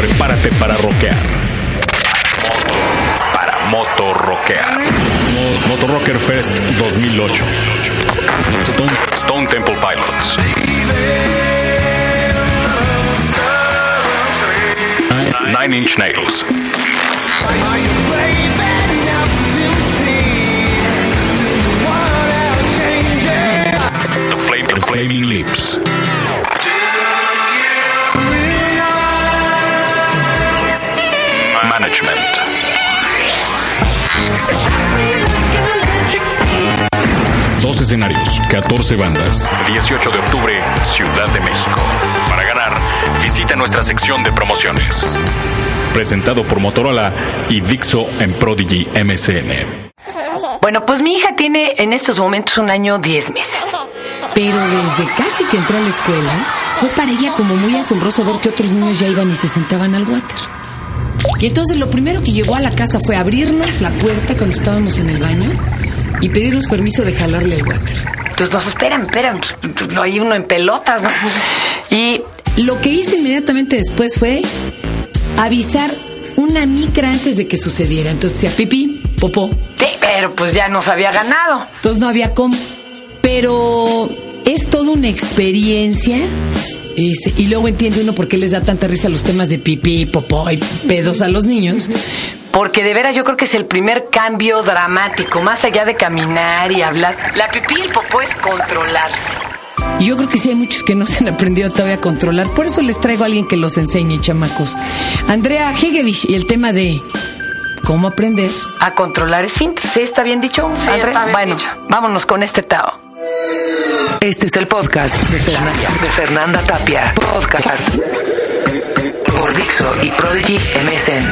prepárate para rockear. Para motorrockear. Motor Rocker Fest 2008. Stone, Stone Temple Pilots. Nine Inch Nails. The Flaming Lips. Management. Dos escenarios, 14 bandas. 18 de octubre, Ciudad de México. Para ganar, visita nuestra sección de promociones. Presentado por Motorola y Dixo en Prodigy MSN. Bueno, pues mi hija tiene en estos momentos un año 10 meses. Pero desde casi que entró a la escuela, fue para ella como muy asombroso ver que otros niños ya iban y se sentaban al water. Y entonces lo primero que llegó a la casa fue abrirnos la puerta cuando estábamos en el baño y pedirnos permiso de jalarle el water. Entonces nos esperan, esperan. No hay uno en pelotas, ¿no? Y Lo que hizo inmediatamente después fue avisar una micra antes de que sucediera. Entonces decía pipí, popó. sí, pero pues ya nos había ganado. Entonces no había cómo. Pero es toda una experiencia. Este, y luego entiende uno por qué les da tanta risa los temas de pipí, popó y pedos a los niños. Porque de veras yo creo que es el primer cambio dramático, más allá de caminar y hablar. La pipí y el popó es controlarse. Y yo creo que sí hay muchos que no se han aprendido todavía a controlar. Por eso les traigo a alguien que los enseñe, chamacos. Andrea Hegevich y el tema de cómo aprender. A controlar esfínteres. ¿Sí está bien dicho? Sí, André? está bien bueno, dicho. vámonos con este Tao. Este es el podcast de Fernanda, de Fernanda Tapia. Podcast por Dixo y Prodigy MSN.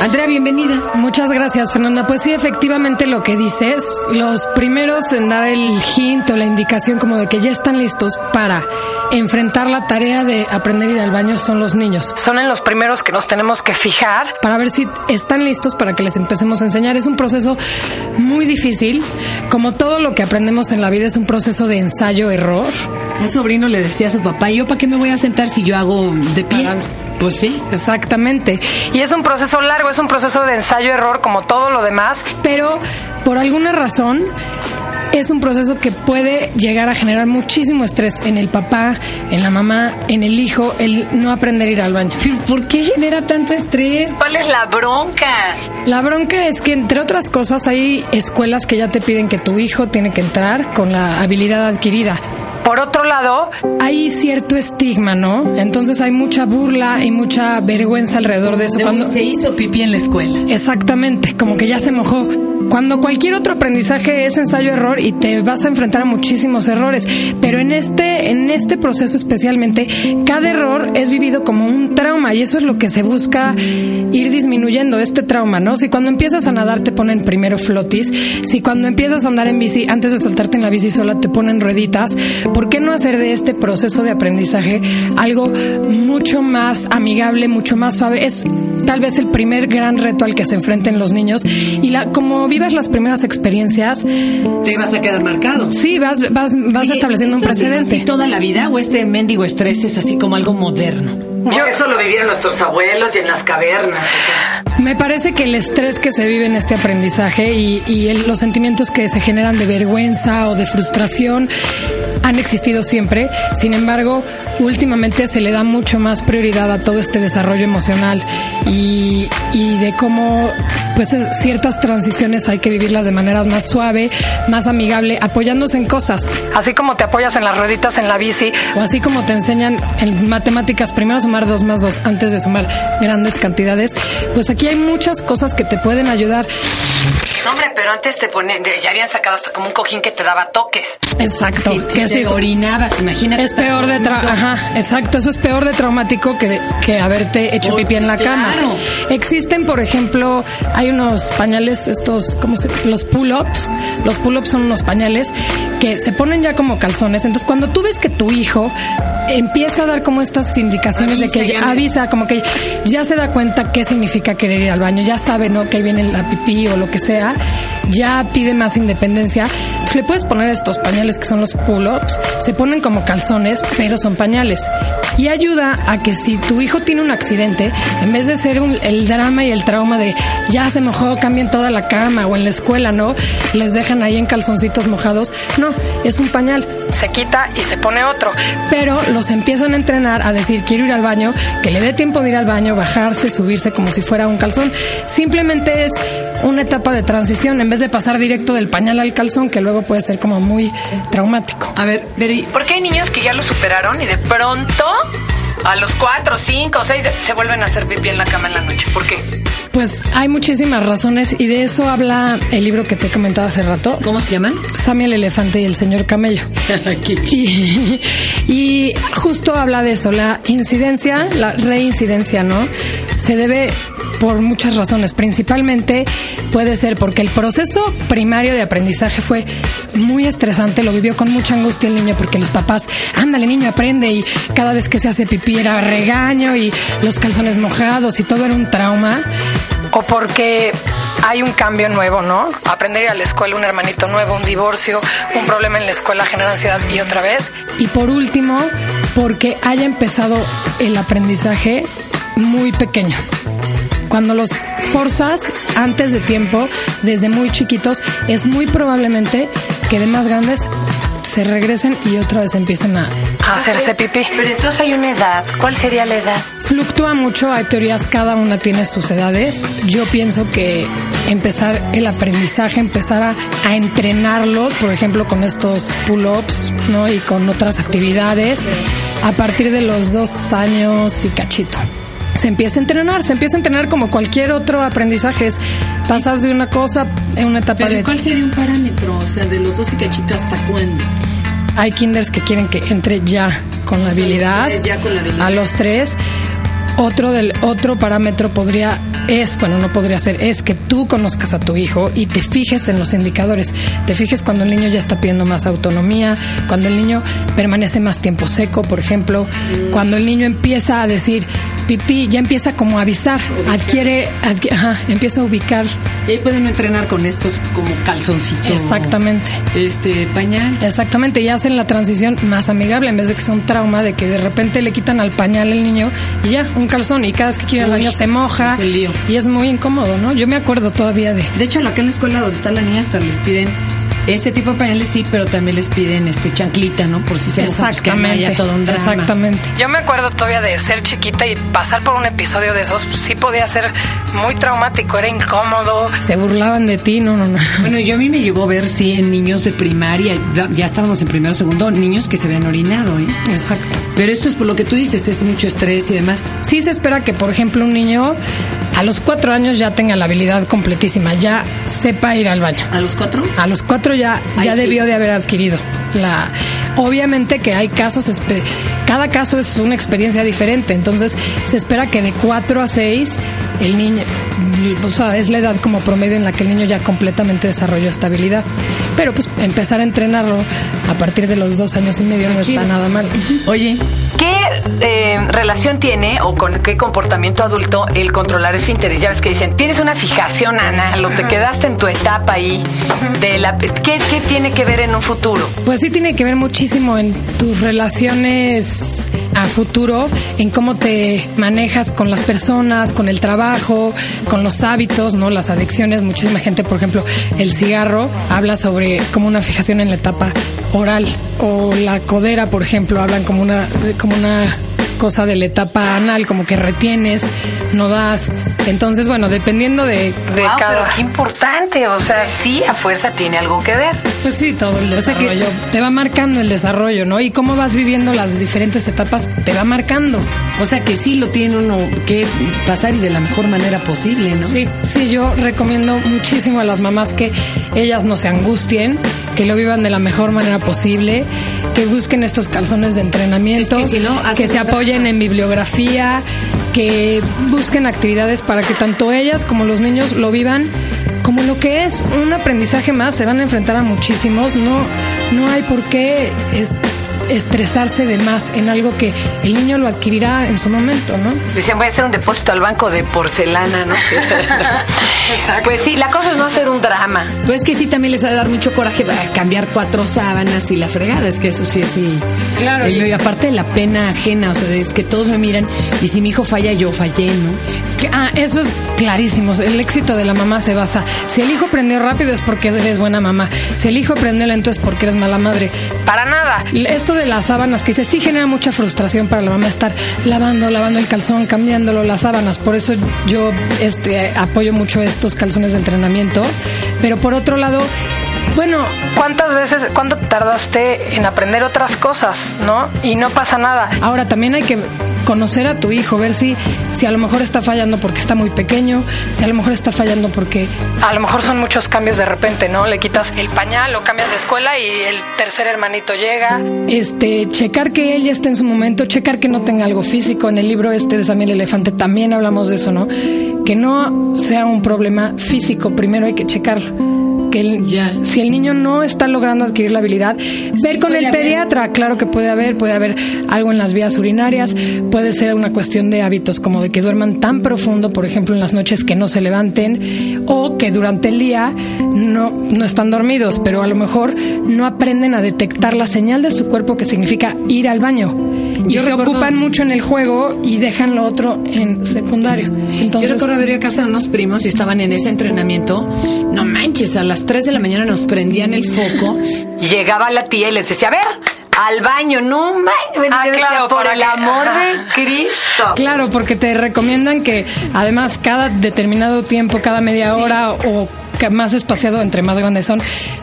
Andrea, bienvenida. Muchas gracias, Fernanda. Pues sí, efectivamente lo que dices, los primeros en dar el hint o la indicación como de que ya están listos para enfrentar la tarea de aprender a ir al baño son los niños. Son en los primeros que nos tenemos que fijar. Para ver si están listos para que les empecemos a enseñar. Es un proceso muy difícil. Como todo lo que aprendemos en la vida es un proceso de ensayo-error. Un sobrino le decía a su papá, ¿yo para qué me voy a sentar si yo hago de pie? Pues sí. Exactamente. Y es un proceso largo, es un proceso de ensayo-error como todo lo demás. pero por alguna razón es un proceso que puede llegar a generar muchísimo estrés en el papá, en la mamá, en el hijo, el no aprender a ir al baño. ¿Por qué genera tanto estrés? ¿Cuál es la bronca? La bronca es que, entre otras cosas, hay escuelas que ya te piden que tu hijo tiene que entrar con la habilidad adquirida. Por otro lado, Hay cierto estigma, ¿no? Entonces hay mucha burla y mucha vergüenza alrededor de eso. De Cuando, se hizo pipí en la escuela. Exactamente, como que ya se mojó. Cuando cualquier otro aprendizaje es ensayo-error y te vas a enfrentar a muchísimos errores, pero en este, en este proceso especialmente, cada error es vivido como un trauma y eso es lo que se busca ir disminuyendo, este trauma, ¿no? Si cuando empiezas a nadar te ponen primero flotis, si cuando empiezas a andar en bici, antes de soltarte en la bici sola te ponen rueditas, ¿por qué no hacer de este proceso de aprendizaje algo mucho más amigable, mucho más suave? Es tal vez el primer gran reto al que se enfrenten los niños y la como vivas las primeras experiencias, Te vas a quedar marcado. sí vas vas vas Oye, estableciendo un ¿esto ha sido precedente. así toda la vida o este mendigo estrés es así como algo moderno? yo eso lo vivieron nuestros abuelos y en las cavernas. o sea. Me parece que el estrés que se vive en este aprendizaje y, y el- los sentimientos que se generan de vergüenza o de frustración han existido siempre. Sin embargo, últimamente se le da mucho más prioridad a todo este desarrollo emocional y, y de cómo pues es- ciertas transiciones hay que vivirlas de manera más suave, más amigable, apoyándose en cosas. Así como te apoyas en las rueditas en la bici, O así como te enseñan en matemáticas primero sumar dos más dos antes de sumar grandes cantidades, pues aquí hay muchas cosas que te pueden ayudar. No, hombre, pero antes te ponen, ya habían sacado hasta como un cojín que te daba toques. Exacto. Que te sí, orinabas, imagínate. es peor de tra ajá, exacto, eso es peor de traumático que, que haberte hecho Oh, pipí en la cama. claro. Existen, por ejemplo, hay unos pañales, estos, ¿cómo se Los pull-ups. Los pull-ups son unos pañales que se ponen ya como calzones. Entonces, cuando tú ves que tu hijo empieza a dar como estas indicaciones de que ya avisa, como que ya se da cuenta qué significa querer ir al baño, ya sabe, ¿no? Que ahí viene la pipí o lo que sea, ya pide más independencia. Entonces, le puedes poner estos pañales pañales que son los pull-ups, se ponen como calzones, pero son pañales. Y ayuda a que si tu hijo tiene un accidente, en vez de ser el drama y el trauma de ya se mojó, cambien toda la cama o en la escuela, ¿no? Les dejan ahí en calzoncitos mojados. No, es un pañal. Se quita y se pone otro. Pero los empiezan a entrenar a decir quiero ir al baño, que le dé tiempo de ir al baño, bajarse, subirse como si fuera un calzón. Simplemente es una etapa de transición en vez de pasar directo del pañal al calzón, que luego puede ser como muy traumático. A ver, Beri, ¿Por qué hay niños que ya lo superaron y de pronto, a los cuatro, cinco, seis, se vuelven a hacer pipí en la cama en la noche? ¿Por qué? Pues hay muchísimas razones y de eso habla el libro que te comentaba hace rato, ¿cómo se llaman? Sammy el elefante y el señor camello. Y, y justo habla de eso, la incidencia, la reincidencia, ¿no? Se debe por muchas razones. Principalmente puede ser porque el proceso primario de aprendizaje fue muy estresante, lo vivió con mucha angustia el niño porque los papás, ándale niño, aprende y cada vez que se hace pipí era regaño y los calzones mojados y todo era un trauma. O porque hay un cambio nuevo, ¿no? Aprender a ir a la escuela, un hermanito nuevo, un divorcio, un problema en la escuela genera ansiedad y otra vez. Y por último, porque haya empezado el aprendizaje muy pequeño. Cuando los forzas antes de tiempo, desde muy chiquitos, es muy probablemente que de más grandes se regresen y otra vez empiecen a, a hacerse pipí. Pero entonces hay una edad. ¿Cuál sería la edad? Fluctúa mucho, hay teorías, cada una tiene sus edades. Yo pienso que empezar el aprendizaje, empezar a, a entrenarlo, por ejemplo, con estos pull-ups, ¿no? Y con otras actividades, a partir de los dos años y cachito. Se empieza a entrenar, se empieza a entrenar como cualquier otro aprendizaje. Es, pasas de una cosa en una etapa Pero de... ¿cuál sería un parámetro? O sea, de los dos y cachito hasta cuándo? Hay kinders que quieren que entre ya con la O sea, los habilidad. ya con la habilidad. A los tres. Otro del otro parámetro podría es, bueno, no podría ser, es que tú conozcas a tu hijo y te fijes en los indicadores. Te fijes cuando el niño ya está pidiendo más autonomía, cuando el niño permanece más tiempo seco, por ejemplo, cuando el niño empieza a decir pipí, ya empieza como a avisar, adquiere, adqui- ajá, empieza a ubicar Y ahí pueden entrenar con estos como calzoncitos. exactamente. Este, pañal. Exactamente, y hacen la transición más amigable en vez de que sea un trauma de que de repente le quitan al pañal al niño y ya, un calzón y cada vez que quiere Uy, baño se moja es el lío. y es muy incómodo, ¿no? Yo me acuerdo todavía de... De hecho, acá en la escuela donde está la niña hasta les piden este tipo de pañales, sí, pero también les piden este chanclita, ¿no? Por si se pues, Exactamente, haya todo un drama. exactamente. Yo me acuerdo todavía de ser chiquita y pasar por un episodio de esos, sí podía ser muy traumático, era incómodo. Se burlaban de ti, no, no, no. Bueno, yo a mí me llegó a ver, sí, en niños de primaria, ya- ya estábamos en primero o segundo, niños que se habían orinado, ¿eh? Exacto. Pero esto es por lo que tú dices, es mucho estrés y demás. Sí se espera que, por ejemplo, un niño a los cuatro años ya tenga la habilidad completísima, ya sepa ir al baño. ¿A los cuatro? A los cuatro ya, Ay, ya sí. debió de haber adquirido la. Obviamente que hay casos, cada caso es una experiencia diferente, entonces se espera que de cuatro a seis el niño, o sea, es la edad como promedio en la que el niño ya completamente desarrolló estabilidad. Pero pues empezar a entrenarlo a partir de los dos años y medio no está nada mal. Oye, ¿Qué eh, relación tiene o con qué comportamiento adulto el controlar esfínteres? Ya ves que dicen, tienes una fijación anal o te quedaste en tu etapa ahí de la... ¿Qué, qué tiene que ver en un futuro? Pues sí tiene que ver muchísimo en tus relaciones a futuro, en cómo te manejas con las personas, con el trabajo, con los hábitos, ¿no? Las adicciones. Muchísima gente, por ejemplo, el cigarro habla sobre como una fijación en la etapa oral o la codera, por ejemplo, hablan como una como una cosa de la etapa anal, como que retienes, no das. Entonces, bueno, dependiendo de, cada... pero qué importante, o sea, sí, a fuerza tiene algo que ver. Pues sí, todo el O sea que- desarrollo. Te va marcando el desarrollo, ¿no? Y cómo vas viviendo las diferentes etapas, te va marcando. o sea que sí lo tiene uno que pasar y de la mejor manera posible, ¿no? Sí, sí, yo recomiendo muchísimo a las mamás que ellas no se angustien, que lo vivan de la mejor manera posible, que busquen estos calzones de entrenamiento, Es que si no, hacen que se apoyen en bibliografía, que busquen actividades para que tanto ellas como los niños lo vivan como lo que es un aprendizaje más, se van a enfrentar a muchísimos, no, no hay por qué es- estresarse de más en algo que el niño lo adquirirá en su momento, ¿no? Decían, voy a hacer un depósito al banco de porcelana, ¿no? Pues sí, la cosa es no hacer un drama. Pues que sí, también les ha de dar mucho coraje cambiar cuatro sábanas y la fregada. Es que eso sí es sí. Claro. Y, y aparte la pena ajena, o sea, es que todos me miran y si mi hijo falla, yo fallé, ¿no? Que- ah, eso es clarísimo. El éxito de la mamá se basa. Si el hijo aprendió rápido es porque eres buena mamá. Si el hijo aprendió lento es porque eres mala madre. Para nada. Esto de las sábanas que dice sí genera mucha frustración para la mamá estar lavando, lavando el calzón, cambiándolo las sábanas. Por eso yo este apoyo mucho estos calzones de entrenamiento. Pero por otro lado, bueno, ¿cuántas veces, cuánto tardaste en aprender otras cosas, no? Y no pasa nada. Ahora también hay que conocer a tu hijo, ver si, si a lo mejor está fallando porque está muy pequeño, si a lo mejor está fallando porque a lo mejor son muchos cambios de repente, ¿no? Le quitas el pañal o cambias de escuela y el tercer hermanito llega. Este, checar que él ya esté en su momento, checar que no tenga algo físico. En el libro este de Samuel Elefante también hablamos de eso, ¿no? Que no sea un problema físico, primero hay que checarlo que el- Ya. si el niño no está logrando adquirir la habilidad, ver con el haber. pediatra, claro que puede haber, puede haber algo en las vías urinarias, puede ser una cuestión de hábitos como de que duerman tan profundo, por ejemplo, en las noches que no se levanten o que durante el día no, no están dormidos, pero a lo mejor no aprenden a detectar la señal de su cuerpo que significa ir al baño. Y Yo se recuerdo- ocupan mucho en el juego y dejan lo otro en secundario. Entonces, Yo recuerdo haber ido a casa de unos primos y estaban en ese entrenamiento. No manches, a las 3 de la mañana nos prendían el foco. Y llegaba la tía y les decía, a ver, al baño, no manches. Ah, claro, por el que- amor de Cristo. Claro, porque te recomiendan que además cada determinado tiempo, cada media hora o más espaciado entre más grandes son,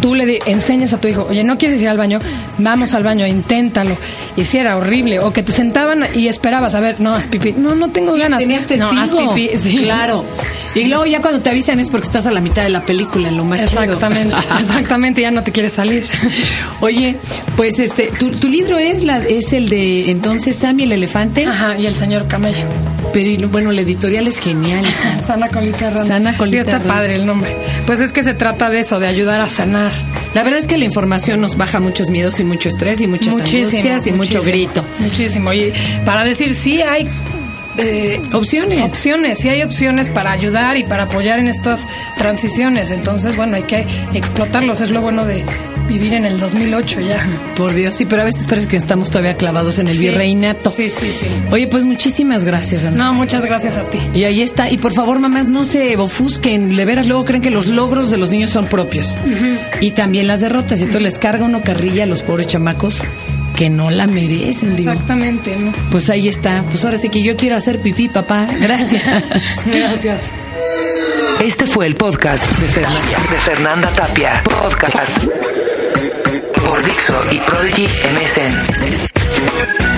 tú le enseñas a tu hijo, oye, ¿no quieres ir al baño? Vamos al baño, inténtalo. Y si era horrible, o que te sentaban y esperabas, a ver, no, haz pipí. No, no tengo Sí, ganas. Tenías testigo. No, haz pipí. Sí. Claro. Y luego ya cuando te avisan es porque estás a la mitad de la película, en lo más chido. Exactamente, exactamente, ya no te quieres salir. Oye, pues este, tu, tu libro es la es el de entonces Sammy el elefante, Ajá, y el señor camello. Pero y, bueno, la editorial es genial. Sana colita errante. Sana colita Sí, está padre el nombre. Pues es que se trata de eso, de ayudar a sanar. La verdad es que la información nos baja muchos miedos y mucho estrés y muchas Muchísimo, angustias y mucho grito. Muchísimo. Y para decir, sí hay eh, Opciones. opciones, sí hay opciones para ayudar y para apoyar en estas transiciones. Entonces, bueno, hay que explotarlos. Es lo bueno de vivir en el 2008 ya. Por Dios, sí, pero a veces parece que estamos todavía clavados en el Sí. virreinato. Sí, sí, sí. Oye, pues muchísimas gracias, Ana. No, muchas gracias a ti. Y ahí está. Y por favor, mamás, no se ofusquen. De veras, luego creen que los logros de los niños son propios. Y también las derrotas. Y entonces les carga uno carrilla a los pobres chamacos que no la merecen, digo. Exactamente, ¿no? Pues ahí está. Pues ahora sí que yo quiero hacer pipí, papá. Gracias. Gracias. Este fue el podcast de Fernanda, de Fernanda Tapia. Podcast por Dixo y Prodigy MSN.